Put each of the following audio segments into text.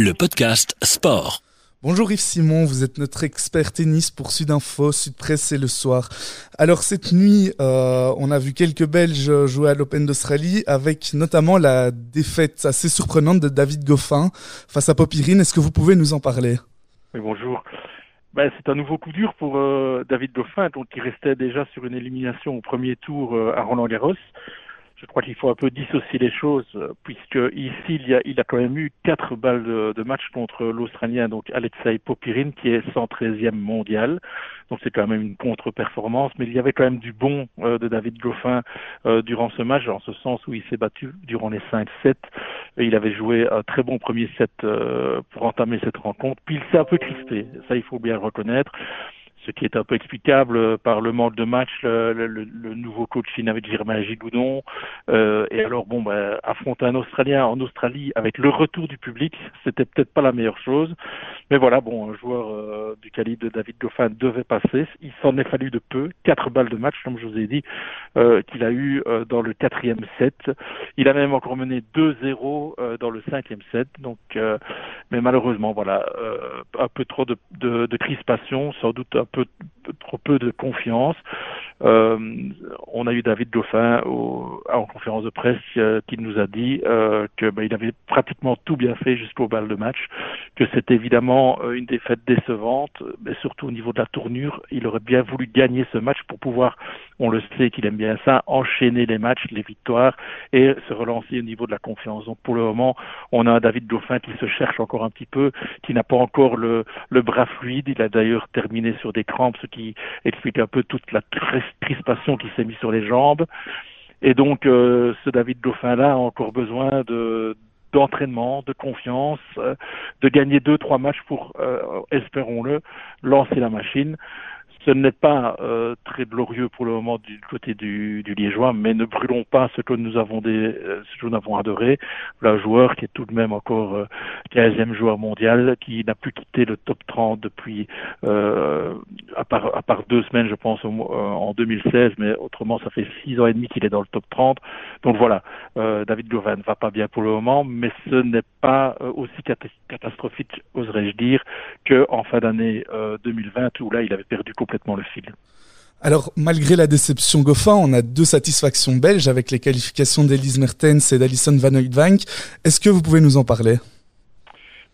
le podcast Sport. Bonjour Yves Simon, vous êtes notre expert tennis pour Sudinfo, Sud Presse et le soir. Alors cette nuit, euh, on a vu quelques Belges jouer à l'Open d'Australie avec notamment la défaite assez surprenante de David Goffin face à Popirine. Est-ce que vous pouvez nous en parler? Oui, bonjour. Ben, c'est un nouveau coup dur pour euh, David Goffin, donc il restait déjà sur une élimination au premier tour euh, à Roland Garros je crois qu'il faut un peu dissocier les choses, puisque ici, il, y a, il a quand même eu quatre balles de, match contre l'Australien, donc Alexei Popirine, qui est 113e mondial. Donc c'est quand même une contre-performance, mais il y avait quand même du bon euh, de David Goffin euh, durant ce match, en ce sens où il s'est battu durant les 5 sets. Il avait joué un très bon premier set euh, pour entamer cette rencontre, puis il s'est un peu crispé, ça il faut bien le reconnaître qui est un peu explicable par le manque de match, le, le, le nouveau coach avec Germain Gigoudon. Euh, et alors, bon, bah, affronter un Australien en Australie avec le retour du public, c'était peut-être pas la meilleure chose. Mais voilà, bon, un joueur euh, du calibre de David Goffin devait passer. Il s'en est fallu de peu, quatre balles de match, comme je vous ai dit, euh, qu'il a eu euh, dans le quatrième set. Il a même encore mené 2-0 euh, dans le cinquième set. Donc, mais malheureusement, voilà, un peu trop de, de, de crispation, sans doute un peu trop peu de confiance. Euh, on a eu David Goffin en conférence de presse euh, qui nous a dit euh, que bah, avait pratiquement tout bien fait jusqu'au bal de match, que c'était évidemment euh, une défaite décevante, mais surtout au niveau de la tournure, il aurait bien voulu gagner ce match pour pouvoir, on le sait qu'il aime bien ça, enchaîner les matchs, les victoires et se relancer au niveau de la confiance. Donc pour le moment, on a un David Goffin qui se cherche encore un petit peu, qui n'a pas encore le, le bras fluide. Il a d'ailleurs terminé sur des crampes, ce qui explique un peu toute la crispation qui s'est mise sur les jambes. Et donc, euh, ce David Dauphin-là a encore besoin de d'entraînement, de confiance, euh, de gagner deux, trois matchs pour, euh, espérons-le, lancer la machine. Ce n'est pas euh, très glorieux pour le moment du côté du, du, Liégeois, mais ne brûlons pas ce que nous avons des, euh, ce que nous avons adoré. Le joueur qui est tout de même encore euh, 15e joueur mondial, qui n'a plus quitté le top 30 depuis, euh, à, part, deux semaines, je pense, en 2016, mais autrement, ça fait six ans et demi qu'il est dans le top 30. Donc voilà, David Govan ne va pas bien pour le moment, mais ce n'est pas aussi catastrophique, oserais-je dire, qu'en fin d'année 2020, où là, il avait perdu complètement le fil. Alors, malgré la déception Goffin, on a deux satisfactions belges avec les qualifications d'Elise Mertens et d'Alison Van Oudvank. Est-ce que vous pouvez nous en parler?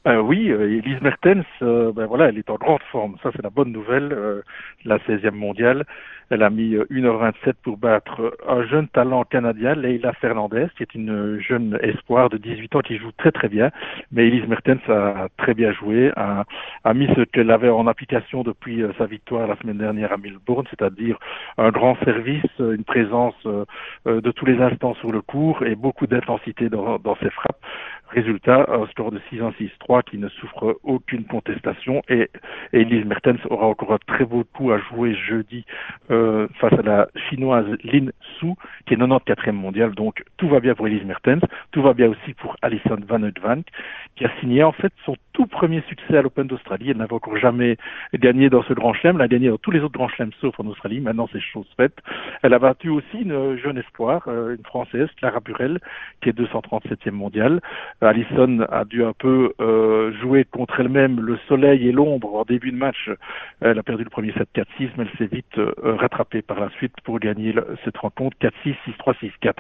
Euh, oui, euh, Elise Mertens, euh, ben voilà, elle est en grande forme. Ça, c'est la bonne nouvelle. La 16e mondiale, elle a mis 1h27 pour battre un jeune talent canadien, Leila Fernandez, qui est une jeune espoir de 18 ans qui joue très très bien. Mais Elise Mertens a très bien joué, a, mis ce qu'elle avait en application depuis sa victoire la semaine dernière à Melbourne, c'est-à-dire un grand service, une présence de tous les instants sur le court et beaucoup d'intensité dans, dans ses frappes. Résultat, un score de 6-1-6-3 qui ne souffre aucune contestation et, Elise Mertens aura encore un très beau coup à jouer jeudi euh, face à la chinoise Lin Su qui est 94e mondiale. Donc tout va bien pour Elise Mertens, tout va bien aussi pour Alison Van Oudvank qui a signé en fait son tout premier succès à l'Open d'Australie. Elle n'avait encore jamais gagné dans ce grand chelem, elle a gagné dans tous les autres grands chelems sauf en Australie. Maintenant c'est chose faite. Elle a battu aussi une jeune espoir, euh, une française, Clara Burel, qui est 237e mondiale. Alison a dû un peu euh, jouer contre elle-même le soleil et l'ombre en début de match. Elle a perdu le premier set 4-6, mais elle s'est vite euh, rattrapée par la suite pour gagner cette rencontre 4-6, 6-3, 6-4.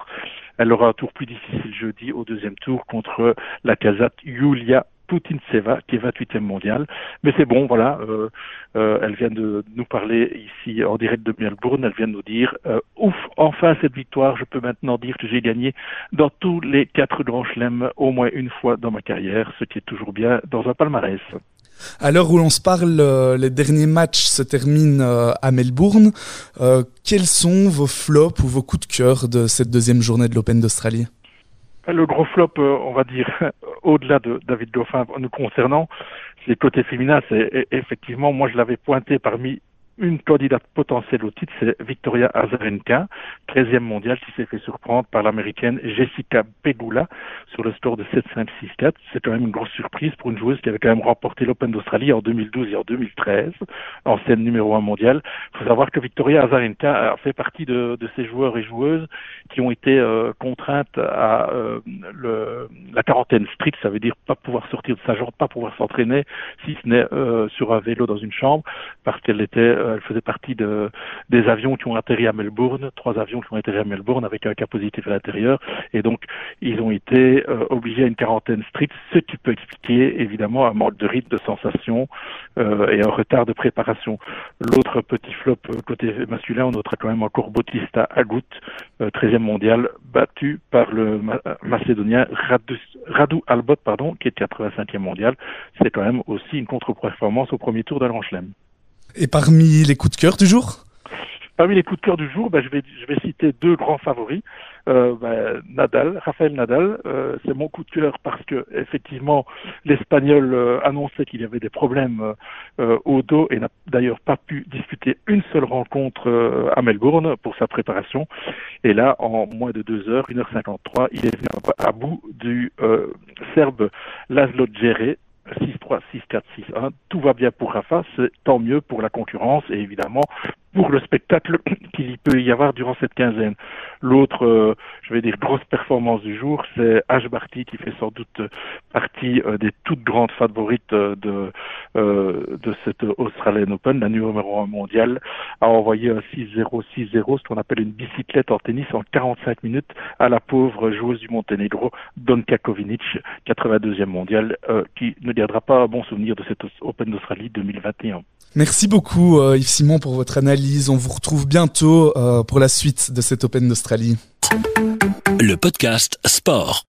Elle aura un tour plus difficile jeudi au deuxième tour contre la Kazakh Yulia Seva, qui est 28e mondiale. Mais c'est bon, voilà, euh, euh, elle vient de nous parler ici en direct de Melbourne, elle vient de nous dire, euh, ouf, enfin cette victoire, je peux maintenant dire que j'ai gagné dans tous les quatre grands chelems au moins une fois dans ma carrière, ce qui est toujours bien dans un palmarès. À l'heure où l'on se parle, les derniers matchs se terminent à Melbourne. Quels sont vos flops ou vos coups de cœur de cette deuxième journée de l'Open d'Australie? Le gros flop, on va dire, au-delà de David Dauphin nous concernant, c'est côté féminin. C'est effectivement, moi je l'avais pointé parmi une candidate potentielle au titre, c'est Victoria Azarenka, 13e mondiale, qui s'est fait surprendre par l'américaine Jessica Pegula sur le score de 7-5-6-4. C'est quand même une grosse surprise pour une joueuse qui avait quand même remporté l'Open d'Australie en 2012 et en 2013, ancienne numéro 1 mondiale. Il faut savoir que Victoria Azarenka fait partie de, de ces joueurs et joueuses qui ont été euh, contraintes à euh, le, la quarantaine stricte, ça veut dire pas pouvoir sortir de sa jambe, pas pouvoir s'entraîner, si ce n'est euh, sur un vélo dans une chambre, parce qu'elle était elle faisait partie de, des avions qui ont atterri à Melbourne, trois avions qui ont atterri à Melbourne avec un cas positif à l'intérieur. Et donc, ils ont été euh, obligés à une quarantaine stricte, ce qui peut expliquer évidemment un manque de rythme, de sensation euh, et un retard de préparation. L'autre petit flop euh, côté masculin, on notera quand même encore Bautista Agut, 13e mondial, battu par le Macédonien Radu, Radu Albot, pardon, qui est 85e mondial. C'est quand même aussi une contre-performance au premier tour de. Et parmi les coups de cœur du jour? Parmi les coups de cœur du jour, ben, je, vais, je vais citer deux grands favoris. Euh, ben, Nadal, Rafael Nadal, euh, c'est mon coup de cœur parce que effectivement l'Espagnol euh, annonçait qu'il y avait des problèmes euh, au dos et n'a d'ailleurs pas pu disputer une seule rencontre euh, à Melbourne pour sa préparation. Et là, en moins de deux heures, 1h53, il est venu à, bout du Serbe Laszlo Djere, 6-3, 6-4, 6-1. Tout va bien pour Rafa, c'est tant mieux pour la concurrence et évidemment pour le spectacle qu'il peut y avoir durant cette quinzaine. L'autre, euh, je vais dire, grosse performance du jour, c'est Ash Barty qui fait sans doute partie euh, des toutes grandes favorites euh, de, de cette Australian Open, la numéro 1 mondiale, a envoyé un 6-0, 6-0, ce qu'on appelle une bicyclette en tennis en 45 minutes à la pauvre joueuse du Monténégro, Donka Kovinic, 82e mondiale, qui ne gardera pas un bon souvenir de cette Open d'Australie 2021. Merci beaucoup Yves Simon pour votre analyse. On vous retrouve bientôt pour la suite de cette Open d'Australie. Le podcast Sport.